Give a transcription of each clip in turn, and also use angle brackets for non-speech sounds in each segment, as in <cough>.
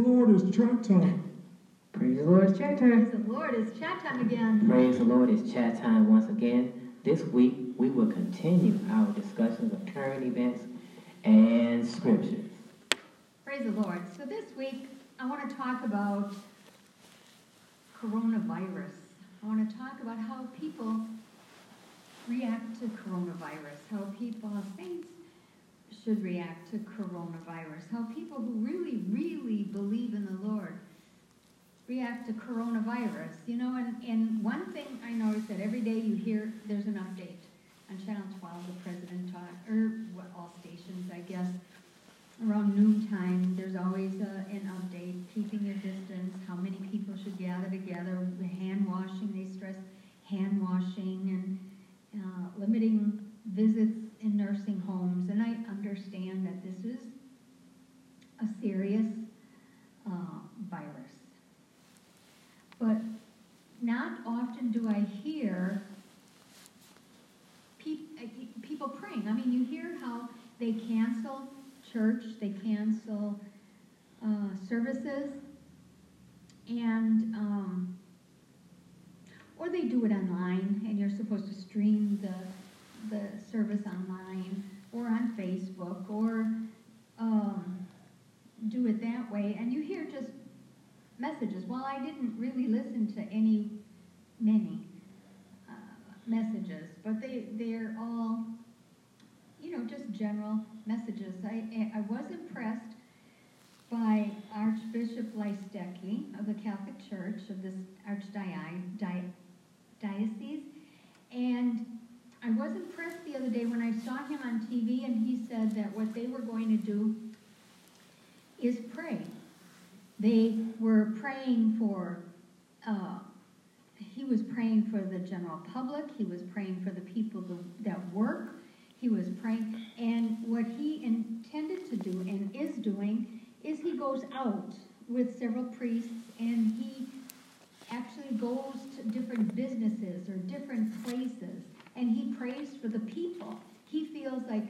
Lord, it's chat time. Praise the Lord, it's chat time. Praise the Lord, it's chat time again. Praise the Lord, it's chat time once again. This week, we will continue our discussions of current events and scriptures. Praise the Lord. So this week, I want to talk about coronavirus. I want to talk about how people react to coronavirus, how people, saints, should react to coronavirus, how people who really, really believe in the Lord react to coronavirus. You know, and, and one thing I notice that every day you hear there's an update on Channel 12, the president taught, or all stations, I guess. Around noontime, there's always uh, an update, keeping your distance, how many people should gather together, hand washing, they stress hand washing, and uh, limiting visits in nursing homes, and I understand that this is a serious uh, virus. But not often do I hear pe- people praying. I mean, you hear how they cancel church, they cancel uh, services, and um, or they do it online, and you're supposed to stream the the service online or on Facebook or um, do it that way. And you hear just messages. Well, I didn't really listen to any, many uh, messages, but they, they're all, you know, just general messages. I, I was impressed by Archbishop Listecki of the Catholic Church of this archdiocese. And I was impressed the other day when I saw him on TV and he said that what they were going to do is pray. They were praying for, uh, he was praying for the general public, he was praying for the people that work, he was praying, and what he intended to do and is doing is he goes out with several priests and he actually goes to different businesses or different places and he prays for the people. He feels like,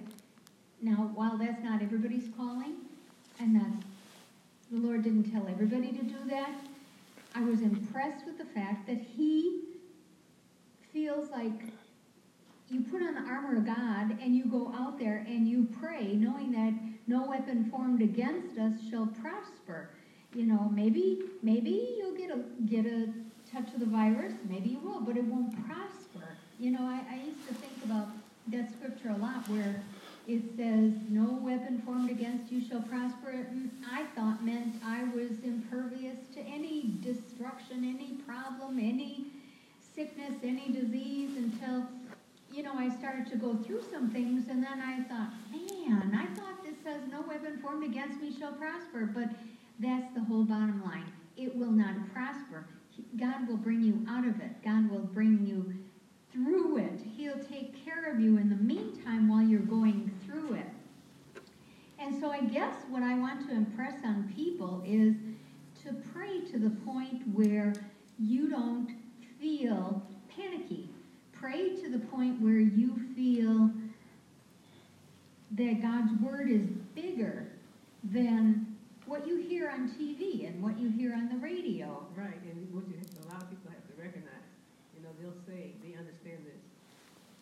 now, while that's not everybody's calling, and that's, the Lord didn't tell everybody to do that, I was impressed with the fact that he feels like you put on the armor of God and you go out there and you pray, knowing that no weapon formed against us shall prosper. You know, maybe maybe you'll get a get a touch of the virus, maybe you will, but it won't prosper. You know, I, I used to think about that scripture a lot where it says, No weapon formed against you shall prosper. I thought meant I was impervious to any destruction, any problem, any sickness, any disease until, you know, I started to go through some things and then I thought, man, I thought this says no weapon formed against me shall prosper. But that's the whole bottom line. It will not prosper. God will bring you out of it. God will bring you through it. He'll take care of you in the meantime while you're going through it. And so I guess what I want to impress on people is to pray to the point where you don't feel panicky. Pray to the point where you feel that God's word is bigger than what you hear on TV and what you hear on the radio. Right, and what you, a lot of people have to recognize, you know, they'll say they understand this,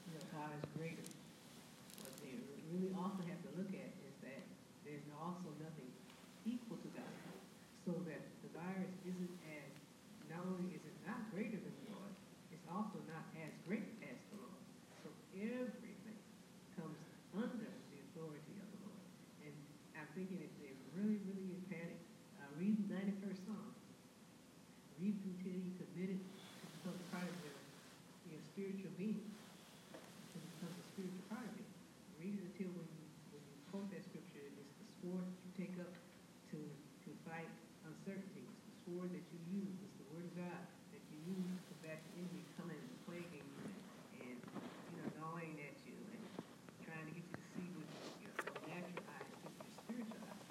you know, God is greater. What they really also have to look at is that there's also nothing equal to God. So that the virus isn't as, not only is it not greater than the Lord, it's also not as great as the Lord. So everything comes under the authority of the Lord. And I'm thinking if they're really, really in panic, uh, read the 91st Psalm. Read it until you commit it to become part of your, your spiritual being. To become a spiritual part of it. Read it until when you, when you quote that scripture, it's the sword that you take up to, to fight uncertainty. It's the sword that you use. It's the word of God that you use to combat the enemy coming and plaguing you and, you know, gnawing at you and trying to get you to see with your natural eyes, with your spiritual eyes.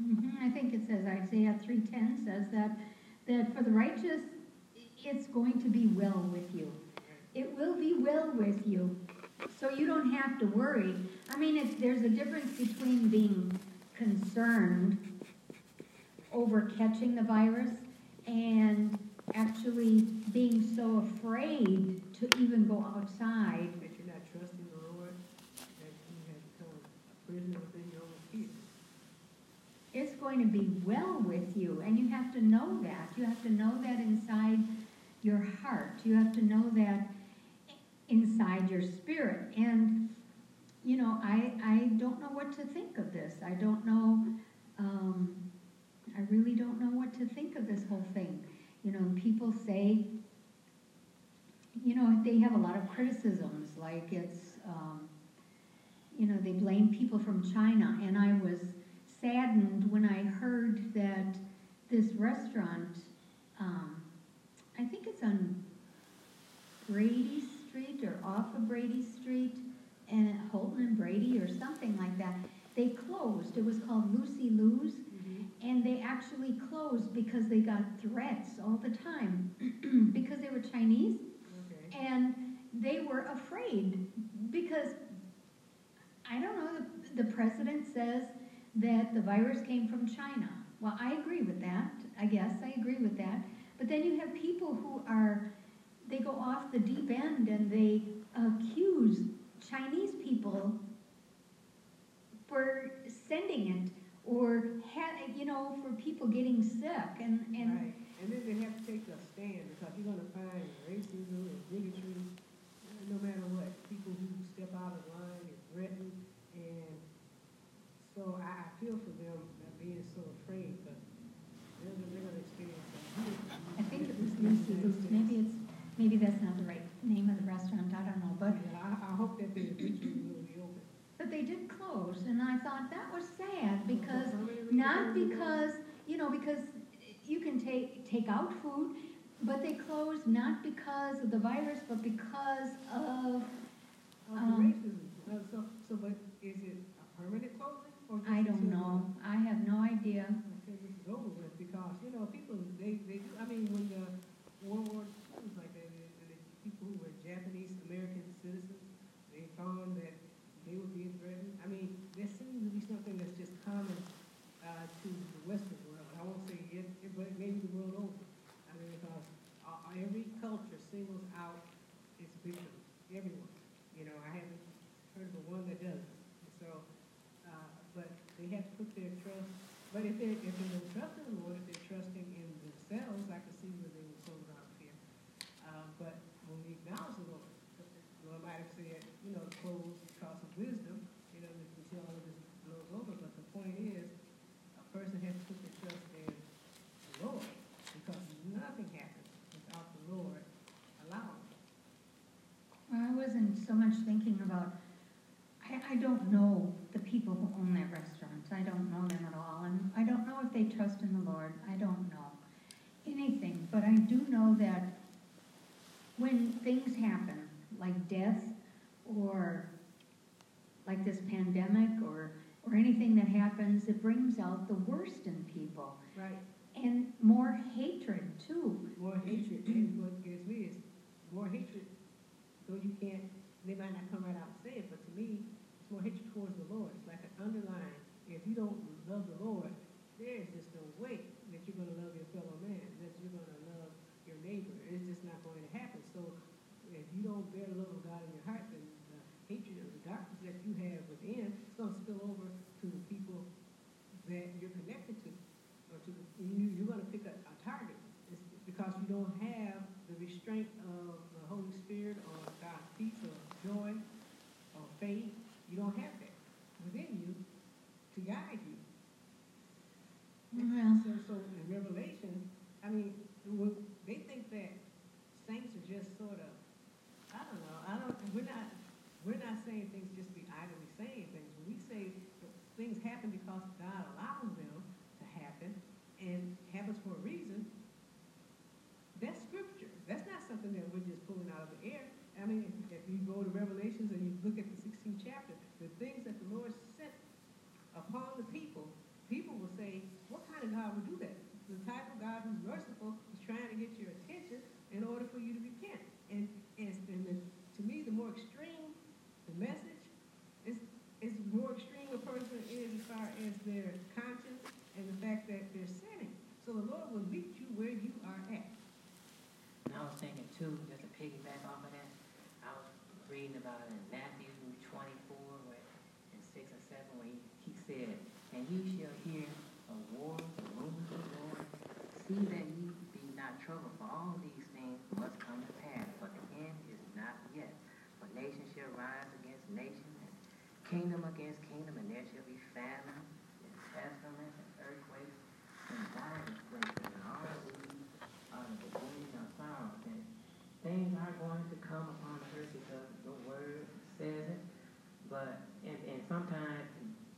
Mhm, I think it says Isaiah 3:10 says that that for the righteous it's going to be well with you. It will be well with you. So you don't have to worry. I mean, there's a difference between being concerned over catching the virus and actually being so afraid to even go outside. that you're not trusting the Lord, that you have become a prisoner within your own fear. It's going to be well with you, and you have to know that. You have to know that inside your heart. You have to know that inside your spirit. And, you know, I, I don't know what to think of this. I don't know, um, I really don't know what to think of this whole thing. You know, people say, you know, they have a lot of criticisms, like it's, um, you know, they blame people from China, and I was saddened when I heard that this restaurant, um, I think it's on Brady Street or off of Brady Street, and Holton and Brady or something like that. They closed. It was called Lucy Lou's, and they actually closed because they got threats all the time <clears throat> because they were Chinese Okay. and they were afraid because I don't know, the, the president says that the virus came from China. Well, I agree with that. I guess I agree with that. But then you have people who are, they go off the deep end and they accuse Chinese people for sending it or, ha- you know, for people getting sick and, and Right, and then they have to take a stand, because you're gonna find racism and bigotry, uh, no matter what, people who step out of line and threaten, and so I, I feel for them not being so afraid, but they're, they're gonna experience something. I think it was Lucy. Maybe it's, maybe that's not the right name of the restaurant, I don't know, but, Yeah, I, I hope that they eventually will be open. but they did close, and I thought that was sad, because, not because, you know, because you can take, take out food, but they closed not because of the virus, but because of, Um, racism, so, so, but is it a permanent closing, or? I don't know, I have no idea. until this is over with, because, you know, people, they, they, do- I mean, when the World War II was like that, the, the people who were Japanese American citizens, they found that they were being threatened. I mean, there seems to be something that's just common, uh, to the Western world. I won't say it, it- but maybe the world over. I mean, because, uh, every culture singles out its victims, everyone. You know, I haven't heard of the one that they have to put their trust, but if they, if they don't trust in the Lord, if they're trusting in themselves, I can see where they would sold out of fear. Uh, but when we acknowledge the Lord, the Lord might have said, you know, close because of wisdom, you know, until all of this blows over, but the point is, a person has to put their trust in the Lord, because nothing happens without the Lord allowing. I wasn't so much thinking about, I, I don't know the people who own that restaurant. I don't know them at all, and I don't know if they trust in the Lord. I don't know anything, but I do know that when things happen, like death, or like this pandemic, or, or anything that happens, it brings out the worst in people, Right. and more hatred too. More hatred, and what gets me is, more hatred, though you can't, they might not come right out and say it, but to me, it's more hatred towards the Lord. It's like an underline, if you don't love the Lord, there's just no way that you're gonna love your fellow man, that you're gonna love your neighbor. It's just not going to happen. So if you don't bear the love of God in your heart, then the hatred of the darkness that you have within, it's gonna spill over to the people that you're connected to, or to, the- you, you're gonna pick a, a target. It's because you don't have restraint of the Holy Spirit or God's peace or joy or faith. You don't have that within you to guide you. Well, So, so in Revelation, I mean, when, they think that saints are just sort of, I don't know, I don't, we're not, we're not saying things just be idly saying things. When we say that things happen because God allows them to happen and happens for a reason, that's scripture. That's not something that we're just pulling out of the air. I mean, if, if you go to Revelations and you look at the 16th chapter, the things that the Lord sent upon the people, people will say, what kind of God would do that? The type of God who's merciful is trying to get your attention in order for you to repent. And, and, and the, to me, the more extreme the message, is, is the more extreme a person is as far as their conscience and the fact that they're sinning. So the Lord will meet you where you are at. And I was thinking too, just to piggyback off of that, I was reading about it in Matthew twenty-four, where, in six and seven, where he, he said, And ye shall hear of wars and rumors of wars. See that ye be not troubled, for all these things must come to pass, but the end is not yet. For nation shall rise against nation, and kingdom against kingdom, and there shall be famine, and pestilence, and earthquakes, and violent places, and all these are the beginning of sorrows. And things are going to come upon the earth because the word says it. But and, and sometimes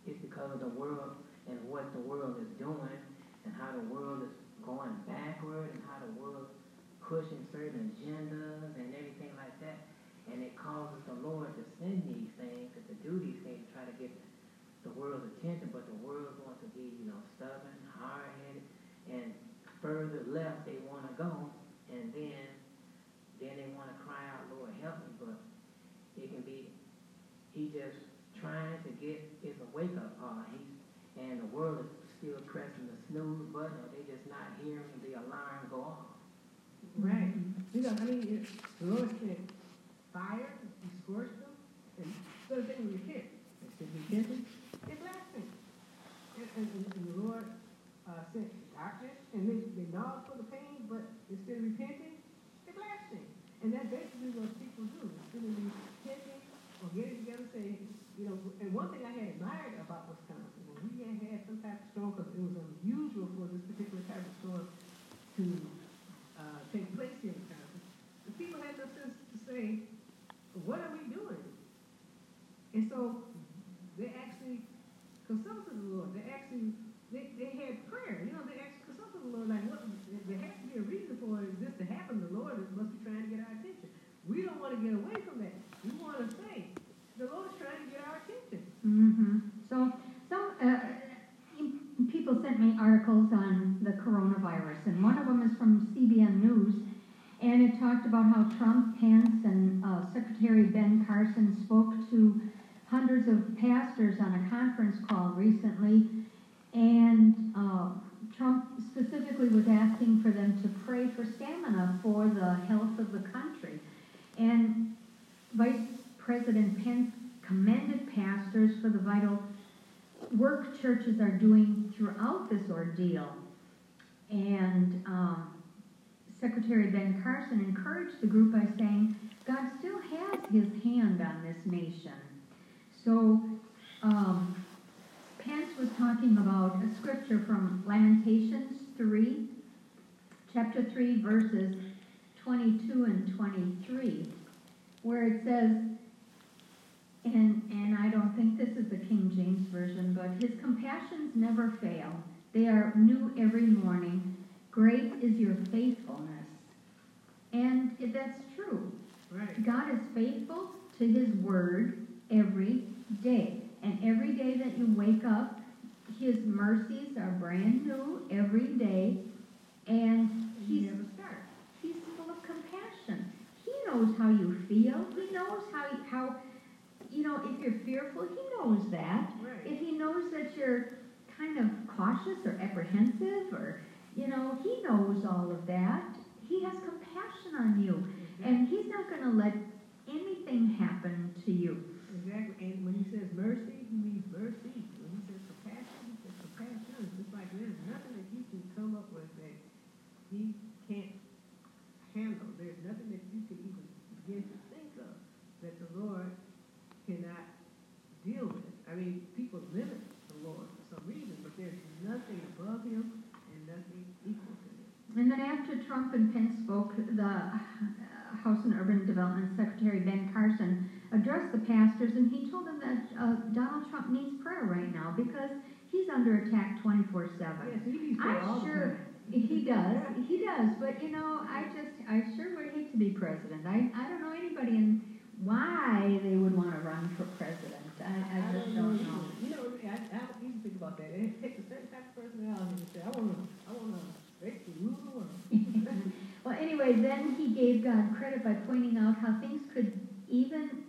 it's because of the world and what the world is doing and how the world is going backward and how the world pushing certain agendas and everything like that. And it causes the Lord to send these things, to, do these things, to try to get the world's attention, but the world wants to be, you know, stubborn, hard-headed, and further left they want to go, and then then they want to cry out, Lord, help me, but it can be he just trying to get it's a wake up call. He's and the world is still pressing the snooze button, or they just not hearing the alarm go off. Right. You know, I mean, the Lord said, fire, he scorched them, and so they didn't repent. They said, repentance, they blasphemed. And, and, and, the Lord uh, sent darkness, and they, they gnawed for the pain, but instead of repenting, they blasphemed. And that's basically what people do. Instead of repenting or getting together, say, you know, and one thing I had admired about Wisconsin, when we had had some type of storm, because it was unusual for this particular type of storm to uh, take place here in Wisconsin, the people had the sense to say, what are we doing? And so they actually consulted the Lord. They actually, they, they had prayer. You know, they actually consulted the Lord, like, what, there has to be a reason for this to happen. The Lord must be trying to get our attention. We don't want to get away from that. We want to say, the Lord's trying to get our attention. Mm-hmm. So, some, uh, people sent me articles on the coronavirus, and one of them is from CBN News, and it talked about how Trump, Pence, and uh, Secretary Ben Carson spoke to hundreds of pastors on a conference call recently, and uh, Trump specifically was asking for them to pray for stamina for the health of the country. And Vice President Pence commended pastors for the vital work churches are doing throughout this ordeal. And um, Secretary Ben Carson encouraged the group by saying, God still has his hand on this nation. So um, Pence was talking about a scripture from Lamentations 3, chapter 3, verses 22 and 23, where it says, and, and I don't think this is the King James Version, but his compassions never fail. They are new every morning. Great is your faithfulness. And that's true. Right. God is faithful to his word every day. And every day that you wake up, his mercies are brand new every day. And He he's, he's full of compassion. He knows how you feel. He knows how, how, you know, if you're fearful, he knows that. Right. If he knows that you're kind of cautious or apprehensive or, you know, he knows all of that. He has compassion on you. Mm-hmm. And he's not going to let anything happen to you. Exactly, and when he says mercy, he means mercy. When he says compassion, he says compassion. It's just like there's nothing that you can come up with that he can't handle. There's nothing that you can even begin to think of that the Lord cannot deal with. I mean, people limit the Lord for some reason, but there's nothing above him and nothing equal to him. And then after Trump and Pence spoke, the House and Urban Development Secretary Ben Carson addressed the pastors and he told them that uh, Donald Trump needs prayer right now because he's under attack 24 7. Yeah, so he needs prayer all I'm sure he does, he does, but you know, I just, I sure would hate to be president. I, I don't know anybody in why they would want to run for president. I, I just don't know. You know, I, I even think about that. <laughs> It takes a certain type of personality to say, I want to, I want to break the rule of the world. Well, anyway, then he gave God credit by pointing out how things could even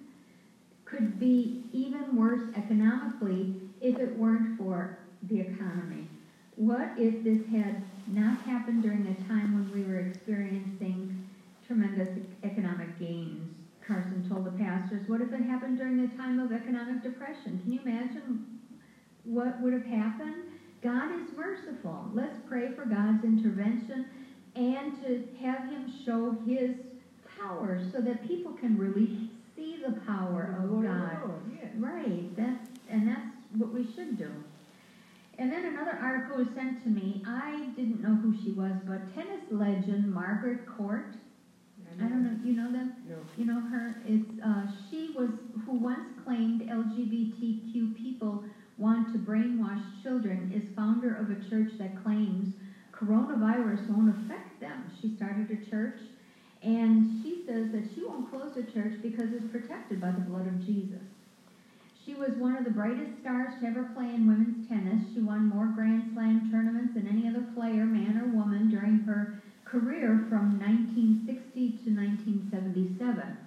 could be even worse economically if it weren't for the economy. What if this had not happened during a time when we were experiencing tremendous economic gains? Carson told the pastors. What if it happened during a time of economic depression? Can you imagine what would have happened? God is merciful. Let's pray for God's intervention and to have Him show His power so that people can really see the power of Lord God. Lord, yes. Right, that's and that's what we should do. And then another article was sent to me. I didn't know who she was, but tennis legend Margaret Court. I don't know. You know them? No. You know her? It's uh, she was who once claimed LGBTQ people want to brainwash children. Is founder of a church that claims coronavirus won't affect them. She started a church, and she says that she won't close the church because it's protected by the blood of Jesus. She was one of the brightest stars to ever play in women's tennis. She won more Grand Slam tournaments than any other player, man or woman, during her career from 1960 to 1977.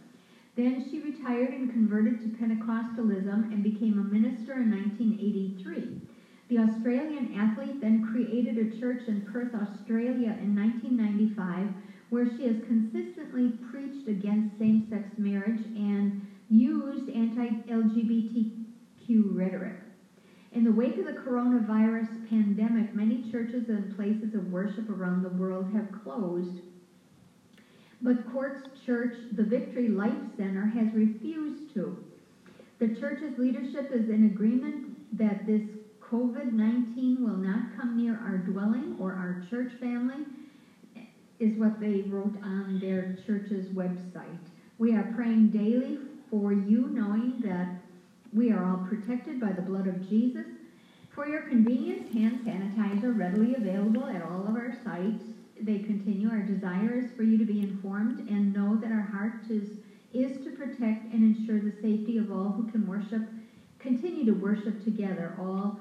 Then she retired and converted to Pentecostalism and became a minister in 1983. The Australian athlete then created a church in Perth, Australia in 1995, where she has consistently preached against same sex marriage and used anti LGBTQ rhetoric. In the wake of the coronavirus pandemic, many churches and places of worship around the world have closed. But Court's church, the Victory Life Center, has refused to. The church's leadership is in agreement that this COVID 19 will not come near our dwelling or our church family, is what they wrote on their church's website. We are praying daily for you, knowing that we are all protected by the blood of Jesus. For your convenience, hand sanitizer readily available at all of our sites. They continue, our desire is for you to be informed and know that our heart is, is to protect and ensure the safety of all who can worship, continue to worship together. All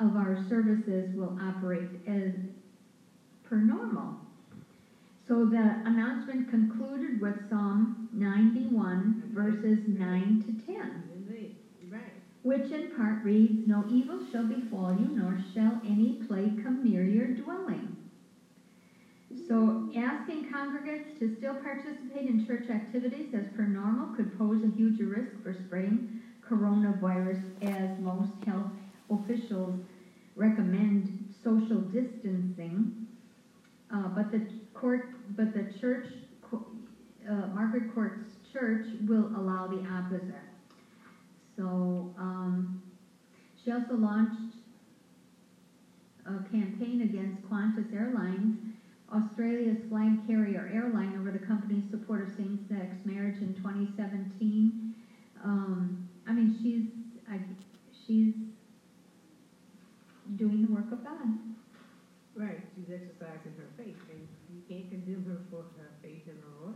of our services will operate as per normal. So the announcement concluded with Psalm 91, verses 9 to 10 And they, right. which in part reads, No evil shall befall you, nor shall any plague come near your dwelling. So, asking congregants to still participate in church activities as per normal could pose a huge risk for spreading coronavirus as most health officials recommend social distancing. Uh, but the court, but the church, uh, Margaret Court's church will allow the opposite. So, um, she also launched a campaign against Qantas Airlines, Australia's flag carrier airline, over the company's support of same-sex marriage in 2017. Um, I mean, she's, I, she's doing the work of God. Right, she's exercising her faith, and you can't condemn her for her faith in the Lord.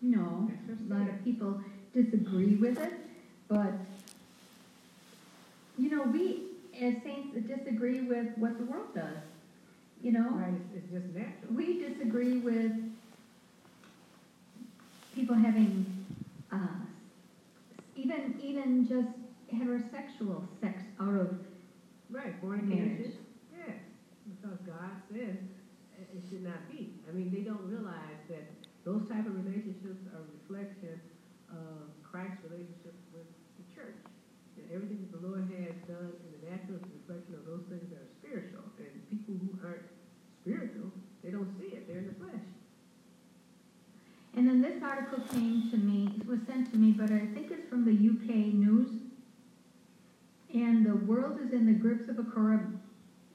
No, a lot of people disagree with it, but, you know, we as saints disagree with what the world does. You know, Right, it's, just natural. we disagree with people having, uh, even, even just heterosexual sex out of, Right, fornication, yes, because God says it it should not be. I mean, they don't realize that those type of relationships are a reflection of Christ's relationship with the church. And everything that the Lord has done in the natural is a reflection of those things that are spiritual. And people who aren't spiritual, they don't see it, they're in the flesh. and then this article came to me, it was sent to me, but I think it's from the UK News. And the world is in the grips of a cor-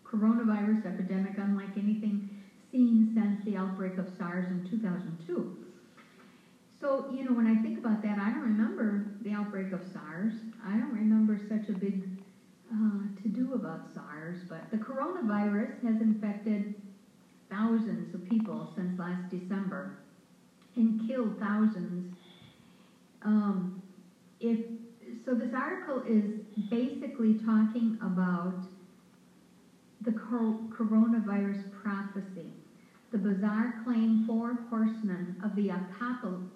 coronavirus epidemic unlike anything seen since the outbreak of SARS in 2002. So, you know, when I think about that, I don't remember the outbreak of SARS. I don't remember such a big uh, to do about SARS, but the coronavirus has infected thousands of people since last December and killed thousands. Um, if so, this article is basically talking about the coronavirus prophecy, the bizarre claim four horsemen of the apocalypse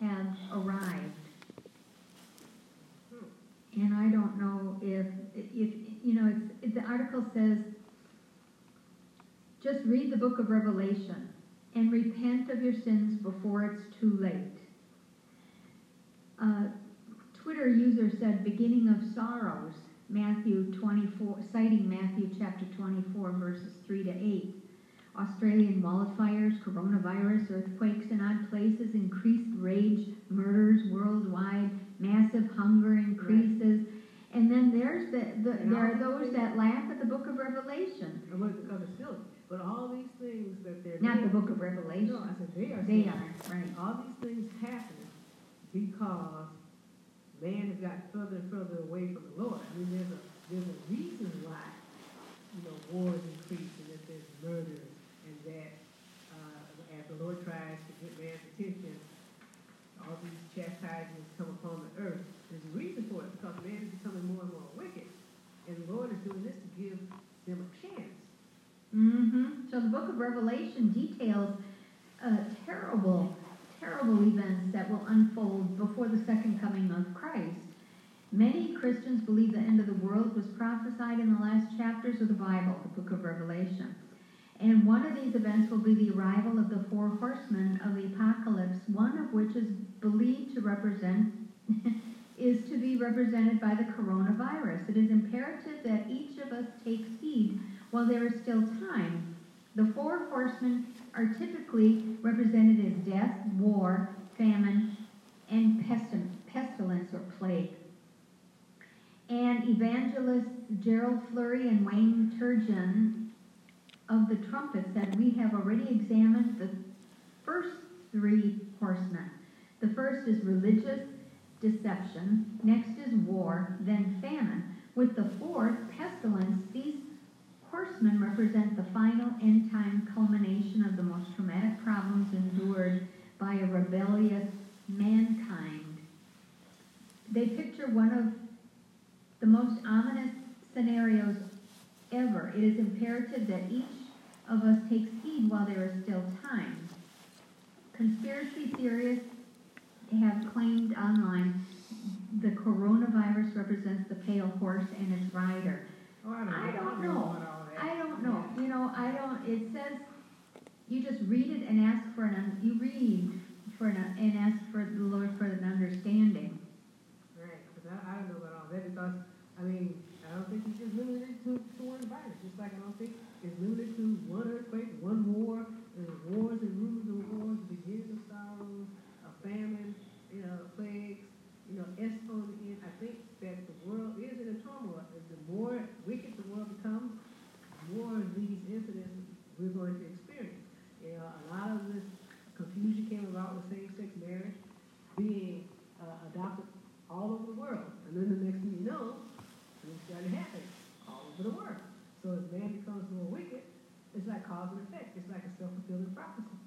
have arrived. And I don't know if, if you know, it's, the article says, just read the book of Revelation and repent of your sins before it's too late. Uh, Twitter user said, beginning of sorrows, Matthew 24, citing Matthew chapter 24, verses 3 to 8. Australian wildfires, coronavirus, earthquakes in odd places, increased rage, murders worldwide, massive hunger increases. And then there's the, the there are those that laugh at the book of Revelation. And what, because it's silly. But all these things that they're Not the book of Revelation. No, I said they are. They silly. are, right. All these things happen because man has gotten further and further away from the Lord. I mean, there's a, there's a reason why, you know, wars increase and that there's murders and that, uh, as the Lord tries to get man's attention, all these chastisements come upon the earth. There's a reason for it, because man is becoming more and more wicked. And the Lord is doing this to give them a chance. Mm hmm So the book of Revelation details uh, terrible, terrible events that will unfold before the second coming of Christ. Many Christians believe the end of the world was prophesied in the last chapters of the Bible, the book of Revelation. And one of these events will be the arrival of the four horsemen of the apocalypse, one of which is believed to represent, <laughs> is to be represented by the coronavirus. It is imperative that each of us takes heed while there is still time. The four horsemen are typically represented as death, war, famine, and pestilence or plague. And evangelists Gerald Flurry and Wayne Turgeon of the trumpet said, We have already examined the first three horsemen. The first is religious deception, next is war, then famine. With the fourth, pestilence, these horsemen represent the final end time culmination of the most traumatic problems endured by a rebellious mankind. They picture one of the most ominous scenarios ever. It is imperative that each of us takes heed while there is still time. Conspiracy theorists have claimed online the coronavirus represents the pale horse and its rider. I don't know. I don't know. about. I don't know. You know, I don't. It says you just read it and ask for an. un- You read for an and ask for the Lord for an understanding. Right, because I, I don't know about all that because, I mean, I don't think it's just limited to, to one virus, just like I don't think it's limited to one earthquake, one war, uh, wars and rumors of wars, the beginning of sorrows, a famine, you know, plagues, you know, S on the end. I think that the world is in a turmoil. More wicked the world becomes, more of these incidents we're going to experience. You know, a lot of this confusion came about with same-sex marriage being uh, adopted all over the world. And then the next thing you know, things started happening all over the world. So as man becomes more wicked, it's like cause and effect. It's like a self-fulfilling prophecy.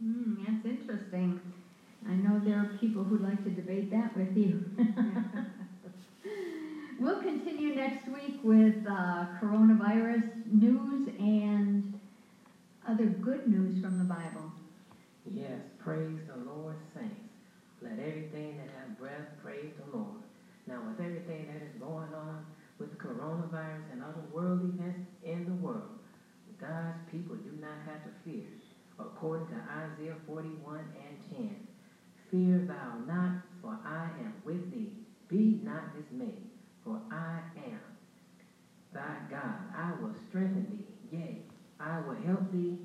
Hmm, that's interesting. I know there are people who'd like to debate that with you. <laughs> <laughs> We'll continue next week with uh, coronavirus news and other good news from the Bible. Yes, praise the Lord, saints. Let everything that has breath praise the Lord. Now, with everything that is going on with coronavirus and other world events in the world, God's people do not have to fear. According to Isaiah 41 and 10, Fear thou not, for I am with thee. Be not dismayed, for I am thy God. I will strengthen thee. Yea, I will help thee.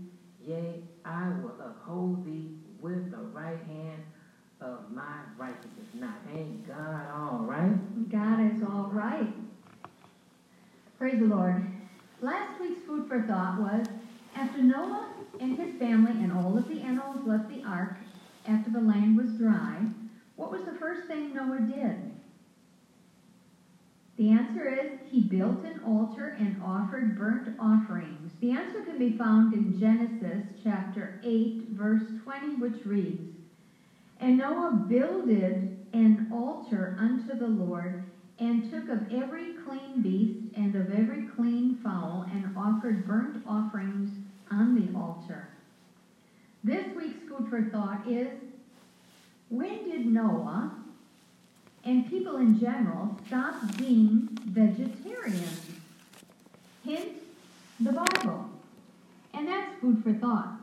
Yea, I will uphold thee with the right hand of my righteousness. Now, ain't God all right? God is all right. Praise the Lord. Last week's food for thought was after Noah and his family and all of the animals left the ark after the land was dry, what was the first thing Noah did? The answer is he built an altar and offered burnt offerings. The answer can be found in Genesis chapter 8, verse 20, which reads, And Noah builded an altar unto the Lord, and took of every clean beast and of every clean fowl, and offered burnt offerings on the altar. This week's food for thought is when did Noah and people in general stop being vegetarians? Hint, the Bible. And that's food for thought.